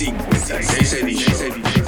56 Edition.